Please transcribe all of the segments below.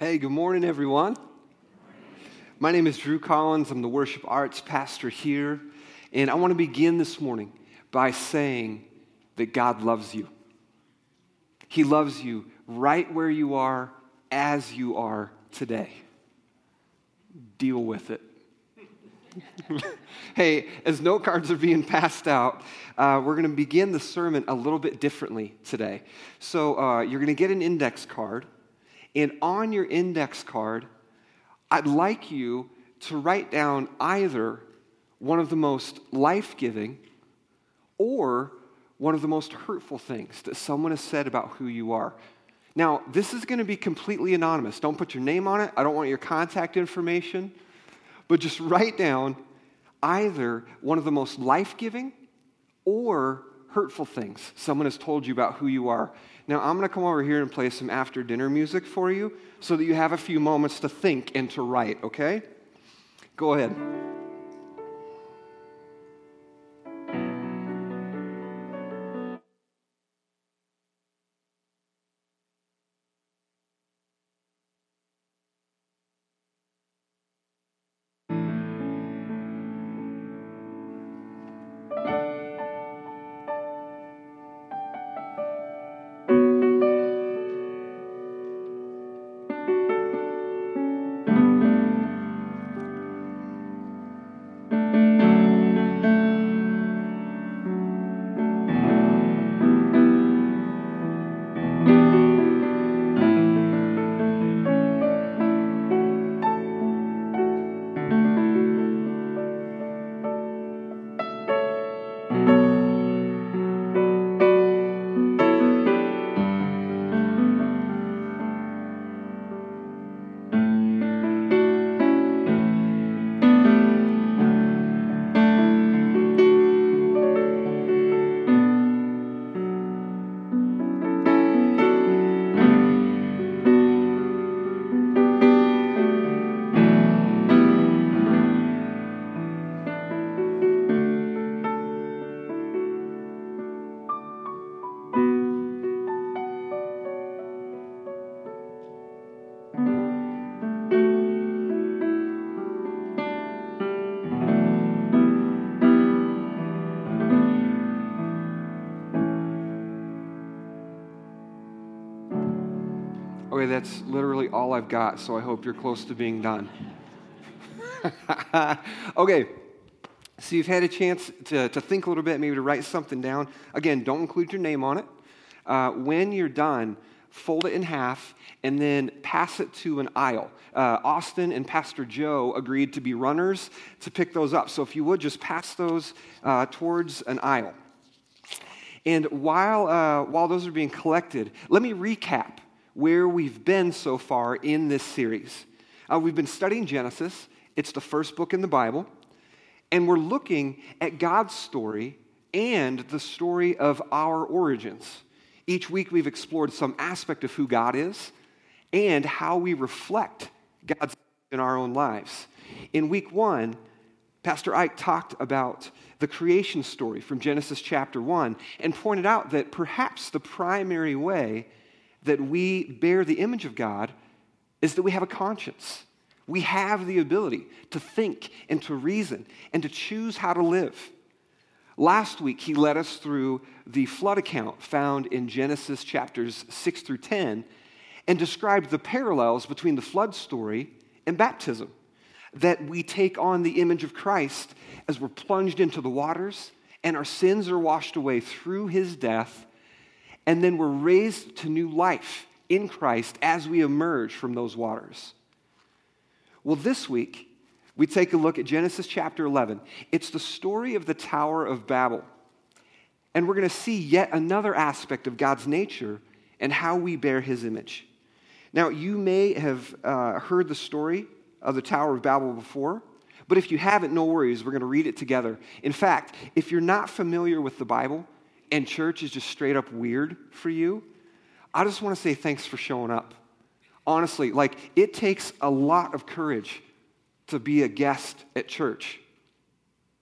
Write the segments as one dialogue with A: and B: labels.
A: Hey, good morning, everyone. My name is Drew Collins. I'm the worship arts pastor here. And I want to begin this morning by saying that God loves you. He loves you right where you are, as you are today. Deal with it. hey, as note cards are being passed out, uh, we're going to begin the sermon a little bit differently today. So uh, you're going to get an index card, and on your index card, I'd like you to write down either one of the most life giving or one of the most hurtful things that someone has said about who you are. Now, this is going to be completely anonymous. Don't put your name on it. I don't want your contact information. But just write down either one of the most life giving or hurtful things someone has told you about who you are. Now, I'm going to come over here and play some after dinner music for you so that you have a few moments to think and to write, okay? Go ahead. That's literally all I've got, so I hope you're close to being done. okay, so you've had a chance to, to think a little bit, maybe to write something down. Again, don't include your name on it. Uh, when you're done, fold it in half, and then pass it to an aisle. Uh, Austin and Pastor Joe agreed to be runners to pick those up. So if you would, just pass those uh, towards an aisle. And while, uh, while those are being collected, let me recap where we've been so far in this series. Uh, we've been studying Genesis, it's the first book in the Bible, and we're looking at God's story and the story of our origins. Each week we've explored some aspect of who God is and how we reflect God's in our own lives. In week one, Pastor Ike talked about the creation story from Genesis chapter 1 and pointed out that perhaps the primary way that we bear the image of God is that we have a conscience. We have the ability to think and to reason and to choose how to live. Last week, he led us through the flood account found in Genesis chapters 6 through 10 and described the parallels between the flood story and baptism. That we take on the image of Christ as we're plunged into the waters and our sins are washed away through his death and then we're raised to new life in Christ as we emerge from those waters. Well, this week, we take a look at Genesis chapter 11. It's the story of the Tower of Babel. And we're going to see yet another aspect of God's nature and how we bear his image. Now, you may have uh, heard the story of the Tower of Babel before, but if you haven't, no worries. We're going to read it together. In fact, if you're not familiar with the Bible, and church is just straight up weird for you, I just want to say thanks for showing up. Honestly, like it takes a lot of courage to be a guest at church,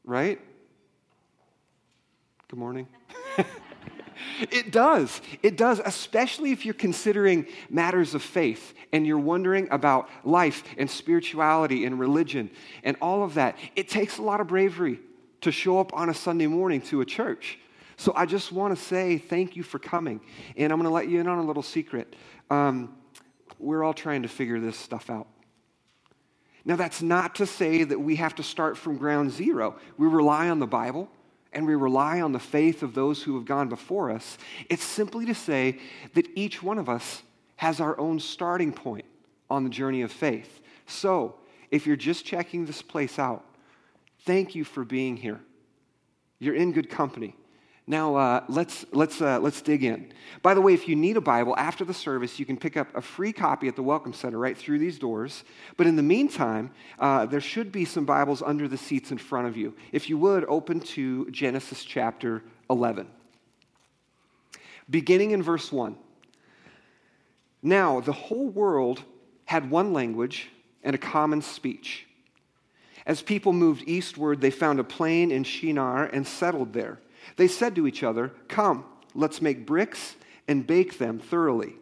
A: right? Good morning. it does. It does, especially if you're considering matters of faith and you're wondering about life and spirituality and religion and all of that. It takes a lot of bravery to show up on a Sunday morning to a church. So I just want to say thank you for coming. And I'm going to let you in on a little secret. Um, we're all trying to figure this stuff out. Now, that's not to say that we have to start from ground zero. We rely on the Bible and we rely on the faith of those who have gone before us. It's simply to say that each one of us has our own starting point on the journey of faith. So, if you're just checking this place out, thank you for being here. You're in good company. Now, uh, let's, let's, uh, let's dig in. By the way, if you need a Bible after the service, you can pick up a free copy at the Welcome Center right through these doors. But in the meantime, uh, there should be some Bibles under the seats in front of you. If you would, open to Genesis chapter 11. Beginning in verse 1. Now, the whole world had one language and a common speech. As people moved eastward, they found a plain in Shinar and settled there. They said to each other, Come, let's make bricks and bake them thoroughly.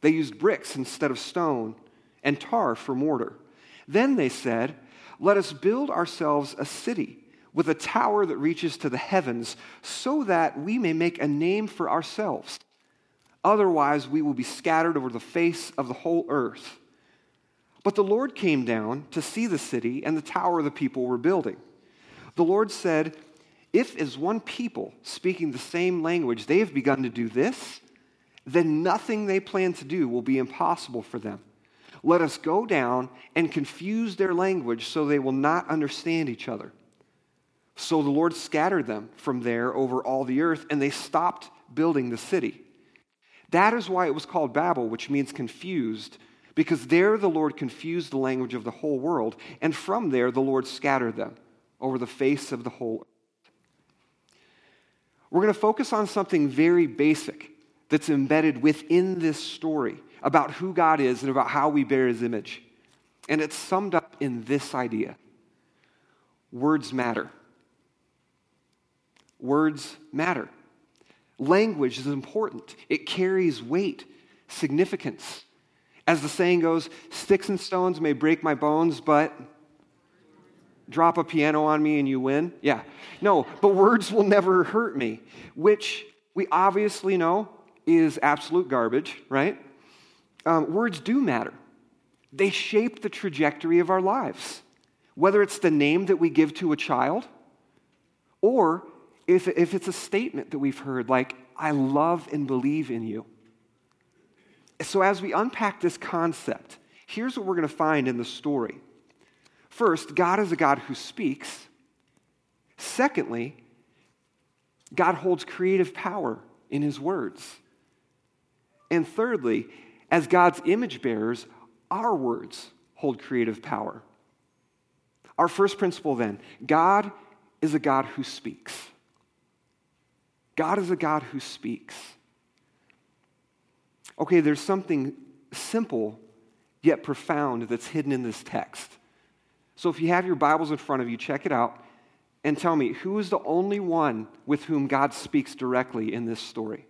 A: They used bricks instead of stone and tar for mortar. Then they said, Let us build ourselves a city with a tower that reaches to the heavens, so that we may make a name for ourselves. Otherwise, we will be scattered over the face of the whole earth. But the Lord came down to see the city and the tower the people were building. The Lord said, if, as one people speaking the same language, they have begun to do this, then nothing they plan to do will be impossible for them. Let us go down and confuse their language so they will not understand each other. So the Lord scattered them from there over all the earth, and they stopped building the city. That is why it was called Babel, which means confused, because there the Lord confused the language of the whole world, and from there the Lord scattered them over the face of the whole earth. We're going to focus on something very basic that's embedded within this story about who God is and about how we bear his image. And it's summed up in this idea words matter. Words matter. Language is important, it carries weight, significance. As the saying goes, sticks and stones may break my bones, but drop a piano on me and you win? Yeah. No, but words will never hurt me, which we obviously know is absolute garbage, right? Um, words do matter. They shape the trajectory of our lives, whether it's the name that we give to a child or if, if it's a statement that we've heard like, I love and believe in you. So, as we unpack this concept, here's what we're going to find in the story. First, God is a God who speaks. Secondly, God holds creative power in his words. And thirdly, as God's image bearers, our words hold creative power. Our first principle then God is a God who speaks. God is a God who speaks. Okay, there's something simple yet profound that's hidden in this text. So if you have your Bibles in front of you, check it out and tell me who is the only one with whom God speaks directly in this story?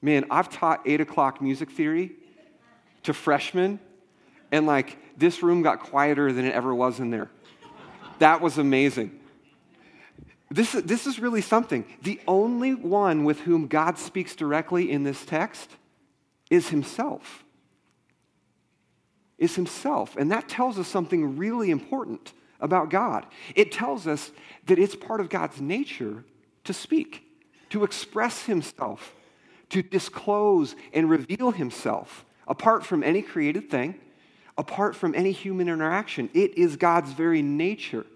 A: Man, I've taught eight o'clock music theory to freshmen, and like this room got quieter than it ever was in there. That was amazing. This, this is really something. The only one with whom God speaks directly in this text is himself. Is himself. And that tells us something really important about God. It tells us that it's part of God's nature to speak, to express himself, to disclose and reveal himself apart from any created thing, apart from any human interaction. It is God's very nature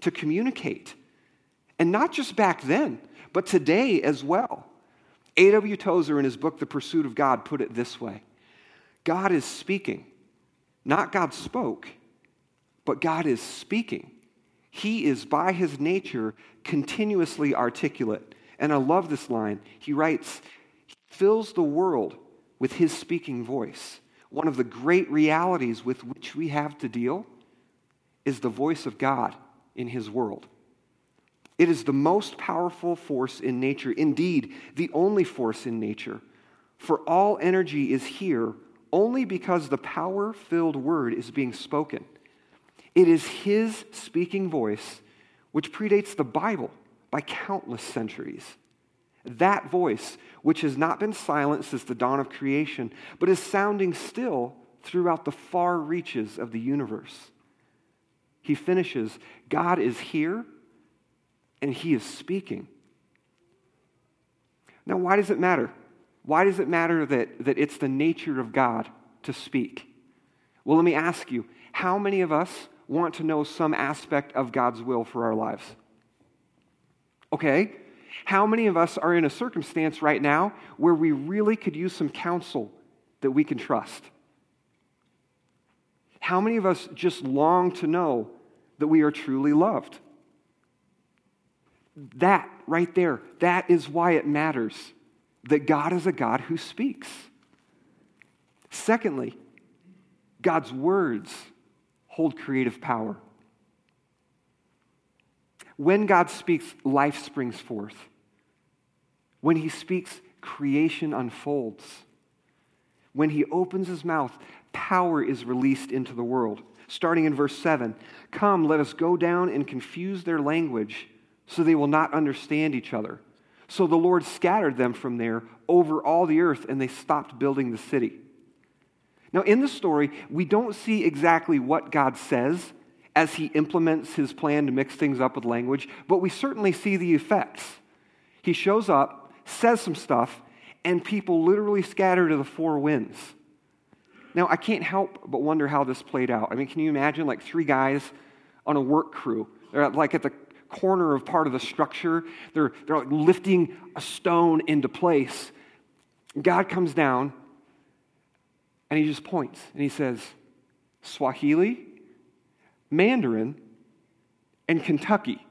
A: to communicate. And not just back then, but today as well. A.W. Tozer, in his book, The Pursuit of God, put it this way God is speaking. Not God spoke, but God is speaking. He is, by his nature, continuously articulate. And I love this line. He writes, He fills the world with his speaking voice. One of the great realities with which we have to deal is the voice of God in his world. It is the most powerful force in nature, indeed, the only force in nature. For all energy is here only because the power filled word is being spoken. It is his speaking voice which predates the Bible by countless centuries. That voice, which has not been silent since the dawn of creation, but is sounding still throughout the far reaches of the universe. He finishes God is here and he is speaking. Now, why does it matter? Why does it matter that, that it's the nature of God to speak? Well, let me ask you how many of us want to know some aspect of God's will for our lives? Okay. How many of us are in a circumstance right now where we really could use some counsel that we can trust? How many of us just long to know that we are truly loved? That right there, that is why it matters that God is a God who speaks. Secondly, God's words hold creative power. When God speaks, life springs forth. When he speaks, creation unfolds. When he opens his mouth, power is released into the world. Starting in verse 7 Come, let us go down and confuse their language so they will not understand each other. So the Lord scattered them from there over all the earth, and they stopped building the city. Now, in the story, we don't see exactly what God says as he implements his plan to mix things up with language, but we certainly see the effects. He shows up, says some stuff, and people literally scatter to the four winds. Now, I can't help but wonder how this played out. I mean, can you imagine like three guys on a work crew? They're like at the corner of part of the structure. They're, they're like lifting a stone into place. God comes down and he just points and he says, Swahili, Mandarin, and Kentucky.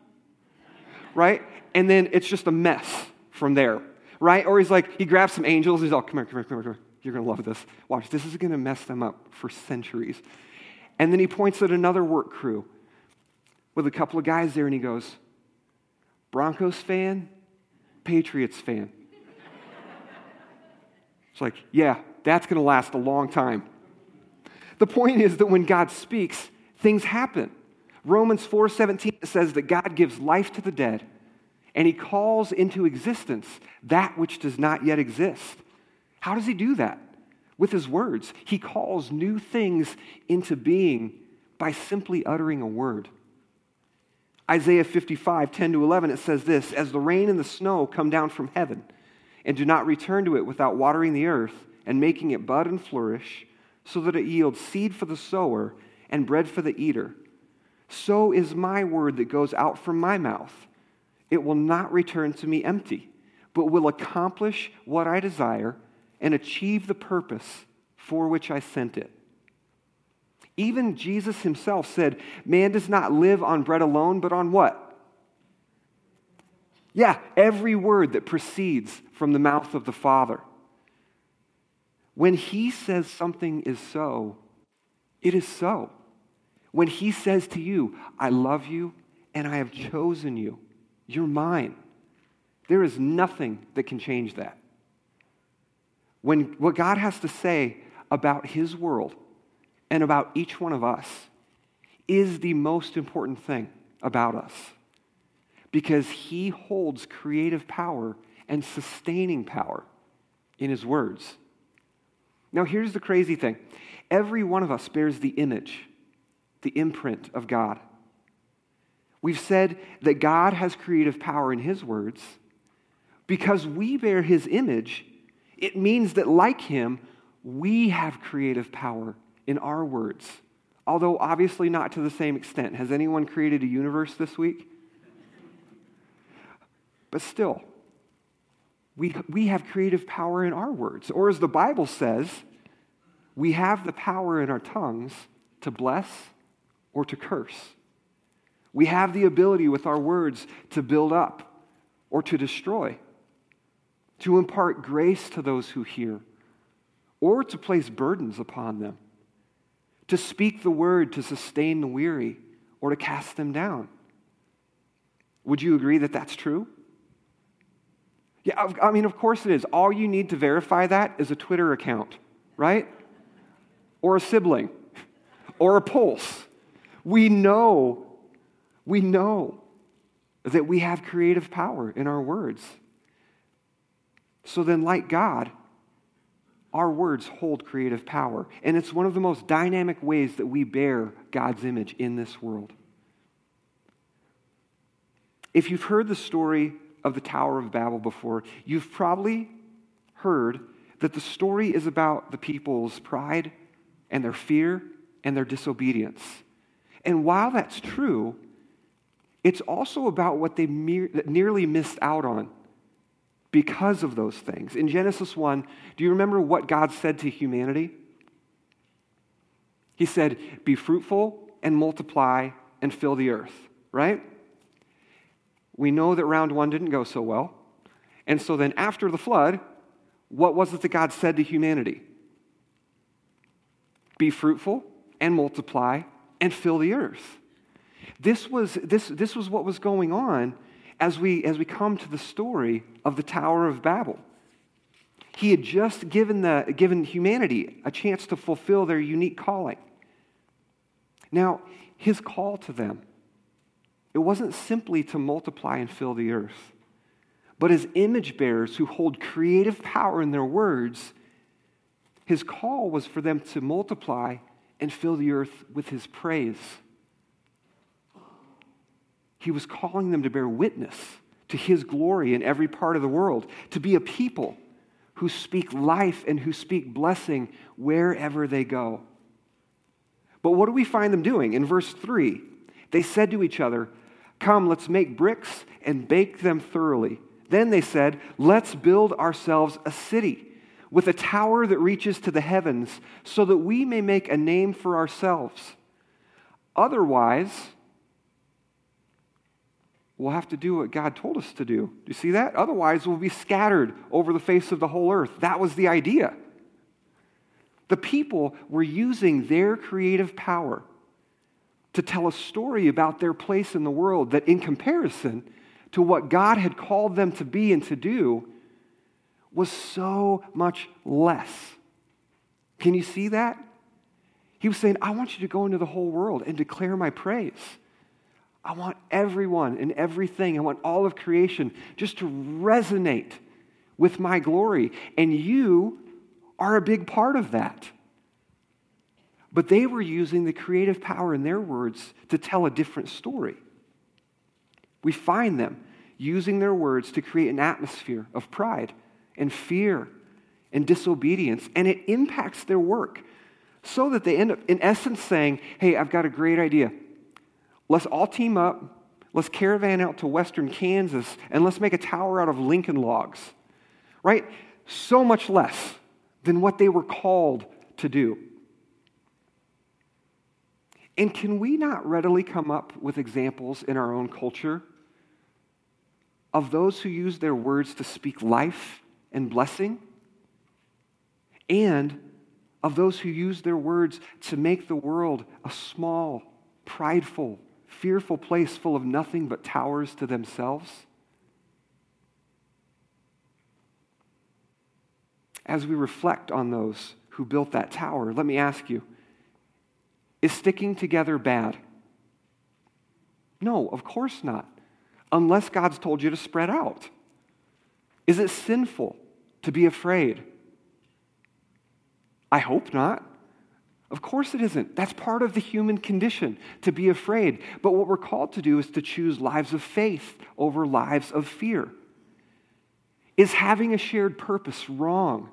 A: Right? And then it's just a mess from there. Right? Or he's like, he grabs some angels. He's all, come here, come here, come here. Come here. You're going to love this. Watch, this is going to mess them up for centuries. And then he points at another work crew with a couple of guys there and he goes, Broncos fan, Patriots fan. It's like, yeah, that's going to last a long time. The point is that when God speaks, things happen. Romans 4:17 says that God gives life to the dead and he calls into existence that which does not yet exist. How does he do that? With his words. He calls new things into being by simply uttering a word. Isaiah 55, 10 to 11, it says this As the rain and the snow come down from heaven, and do not return to it without watering the earth and making it bud and flourish, so that it yields seed for the sower and bread for the eater, so is my word that goes out from my mouth. It will not return to me empty, but will accomplish what I desire and achieve the purpose for which I sent it. Even Jesus himself said, Man does not live on bread alone, but on what? Yeah, every word that proceeds from the mouth of the Father. When he says something is so, it is so. When he says to you, I love you and I have chosen you, you're mine, there is nothing that can change that. When what God has to say about his world and about each one of us is the most important thing about us because he holds creative power and sustaining power in his words. Now, here's the crazy thing every one of us bears the image, the imprint of God. We've said that God has creative power in his words. Because we bear his image, it means that, like him, we have creative power in our words, although obviously not to the same extent. Has anyone created a universe this week? But still, we, we have creative power in our words. Or as the Bible says, we have the power in our tongues to bless or to curse. We have the ability with our words to build up or to destroy, to impart grace to those who hear, or to place burdens upon them to speak the word to sustain the weary or to cast them down. Would you agree that that's true? Yeah, I mean, of course it is. All you need to verify that is a Twitter account, right? Or a sibling, or a pulse. We know, we know that we have creative power in our words. So then, like God, our words hold creative power. And it's one of the most dynamic ways that we bear God's image in this world. If you've heard the story of the Tower of Babel before, you've probably heard that the story is about the people's pride and their fear and their disobedience. And while that's true, it's also about what they nearly missed out on because of those things. In Genesis 1, do you remember what God said to humanity? He said, Be fruitful and multiply and fill the earth, right? We know that round one didn't go so well. And so then after the flood, what was it that God said to humanity? Be fruitful and multiply and fill the earth. This was, this, this was what was going on as we, as we come to the story of the Tower of Babel. He had just given, the, given humanity a chance to fulfill their unique calling. Now, his call to them it wasn't simply to multiply and fill the earth, but as image bearers who hold creative power in their words, his call was for them to multiply and fill the earth with his praise. He was calling them to bear witness to his glory in every part of the world, to be a people who speak life and who speak blessing wherever they go. But what do we find them doing? In verse 3, they said to each other, Come, let's make bricks and bake them thoroughly. Then they said, Let's build ourselves a city with a tower that reaches to the heavens so that we may make a name for ourselves. Otherwise, we'll have to do what God told us to do. Do you see that? Otherwise, we'll be scattered over the face of the whole earth. That was the idea. The people were using their creative power to tell a story about their place in the world that, in comparison to what God had called them to be and to do, was so much less. Can you see that? He was saying, I want you to go into the whole world and declare my praise. I want everyone and everything, I want all of creation just to resonate with my glory. And you are a big part of that. But they were using the creative power in their words to tell a different story. We find them using their words to create an atmosphere of pride and fear and disobedience, and it impacts their work so that they end up, in essence, saying, Hey, I've got a great idea. Let's all team up, let's caravan out to western Kansas, and let's make a tower out of Lincoln logs. Right? So much less than what they were called to do. And can we not readily come up with examples in our own culture of those who use their words to speak life and blessing? And of those who use their words to make the world a small, prideful, fearful place full of nothing but towers to themselves? As we reflect on those who built that tower, let me ask you is sticking together bad? No, of course not, unless God's told you to spread out. Is it sinful to be afraid? I hope not. Of course it isn't. That's part of the human condition to be afraid. But what we're called to do is to choose lives of faith over lives of fear. Is having a shared purpose wrong?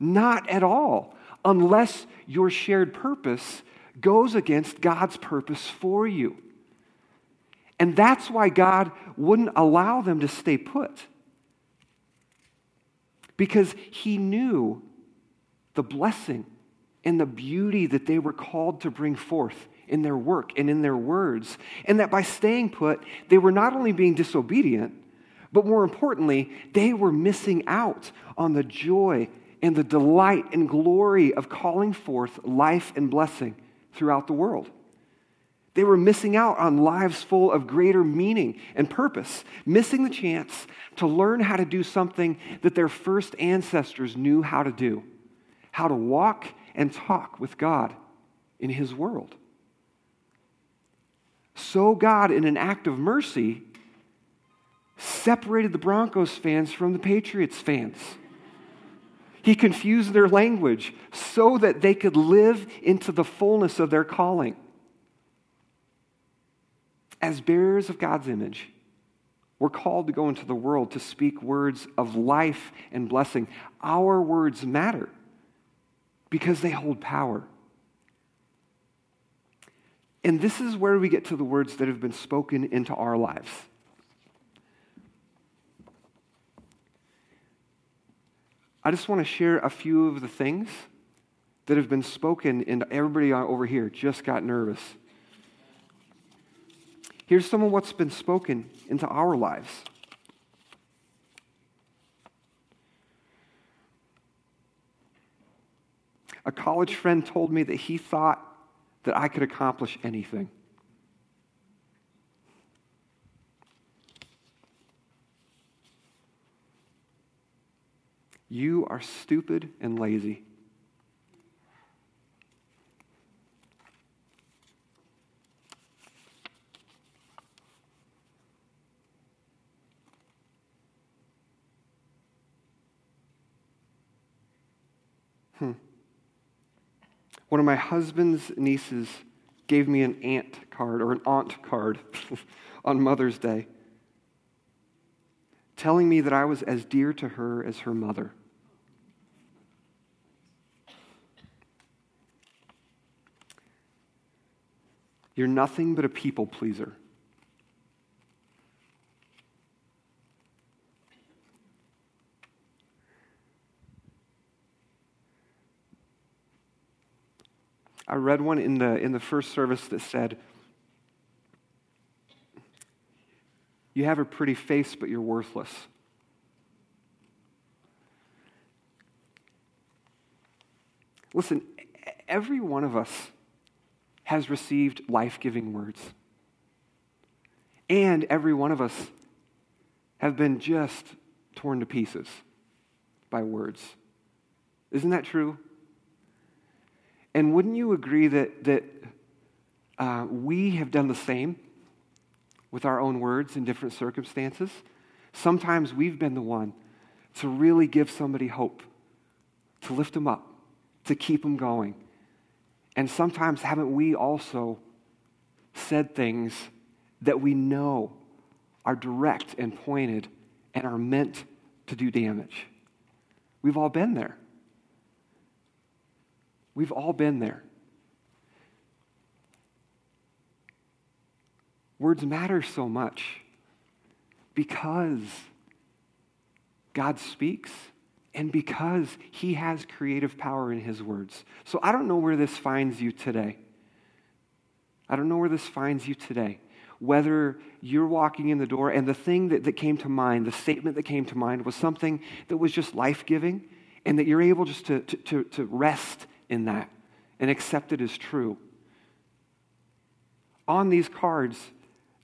A: Not at all, unless your shared purpose goes against God's purpose for you. And that's why God wouldn't allow them to stay put. Because He knew the blessing and the beauty that they were called to bring forth in their work and in their words. And that by staying put, they were not only being disobedient, but more importantly, they were missing out on the joy and the delight and glory of calling forth life and blessing throughout the world. They were missing out on lives full of greater meaning and purpose, missing the chance to learn how to do something that their first ancestors knew how to do how to walk and talk with God in His world. So, God, in an act of mercy, separated the Broncos fans from the Patriots fans. He confused their language so that they could live into the fullness of their calling. As bearers of God's image, we're called to go into the world to speak words of life and blessing. Our words matter because they hold power. And this is where we get to the words that have been spoken into our lives. I just want to share a few of the things that have been spoken, and everybody over here just got nervous. Here's some of what's been spoken into our lives. A college friend told me that he thought that I could accomplish anything. You are stupid and lazy. Hmm. One of my husband's nieces gave me an aunt card or an aunt card on Mother's Day, telling me that I was as dear to her as her mother. You're nothing but a people pleaser. I read one in the, in the first service that said, You have a pretty face, but you're worthless. Listen, every one of us has received life giving words. And every one of us have been just torn to pieces by words. Isn't that true? And wouldn't you agree that, that uh, we have done the same with our own words in different circumstances? Sometimes we've been the one to really give somebody hope, to lift them up, to keep them going. And sometimes haven't we also said things that we know are direct and pointed and are meant to do damage? We've all been there. We've all been there. Words matter so much because God speaks and because He has creative power in His words. So I don't know where this finds you today. I don't know where this finds you today. Whether you're walking in the door and the thing that, that came to mind, the statement that came to mind was something that was just life giving and that you're able just to, to, to, to rest in that and accept it as true. On these cards,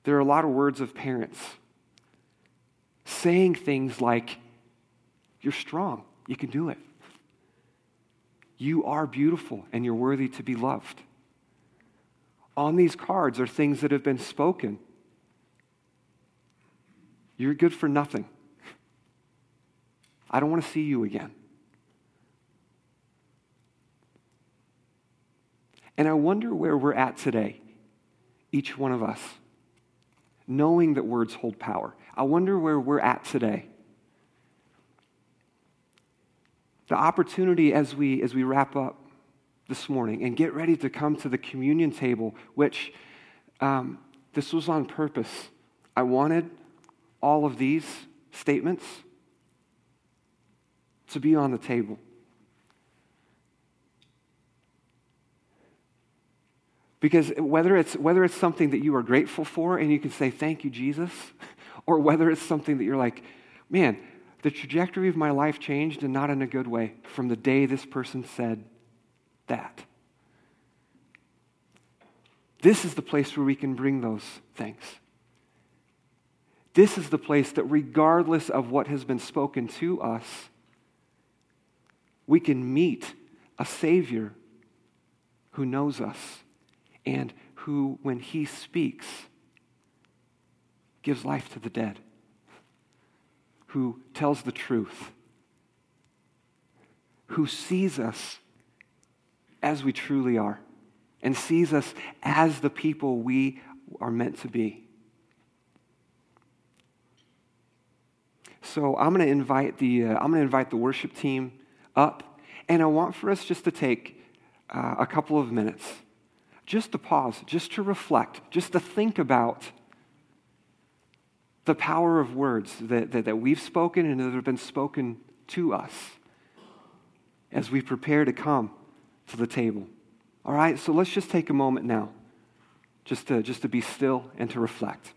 A: there are a lot of words of parents saying things like, You're strong, you can do it. You are beautiful and you're worthy to be loved. On these cards are things that have been spoken. You're good for nothing. I don't want to see you again. And I wonder where we're at today, each one of us, knowing that words hold power. I wonder where we're at today. The opportunity as we, as we wrap up this morning and get ready to come to the communion table, which um, this was on purpose. I wanted all of these statements to be on the table. Because whether it's, whether it's something that you are grateful for and you can say, Thank you, Jesus, or whether it's something that you're like, Man, the trajectory of my life changed and not in a good way from the day this person said that. This is the place where we can bring those things. This is the place that, regardless of what has been spoken to us, we can meet a Savior who knows us and who, when He speaks, gives life to the dead, who tells the truth, who sees us as we truly are and sees us as the people we are meant to be. So I'm going to invite the uh, I'm going to invite the worship team up, and I want for us just to take uh, a couple of minutes, just to pause, just to reflect, just to think about the power of words that, that, that we've spoken and that have been spoken to us as we prepare to come to the table. All right, so let's just take a moment now just to, just to be still and to reflect.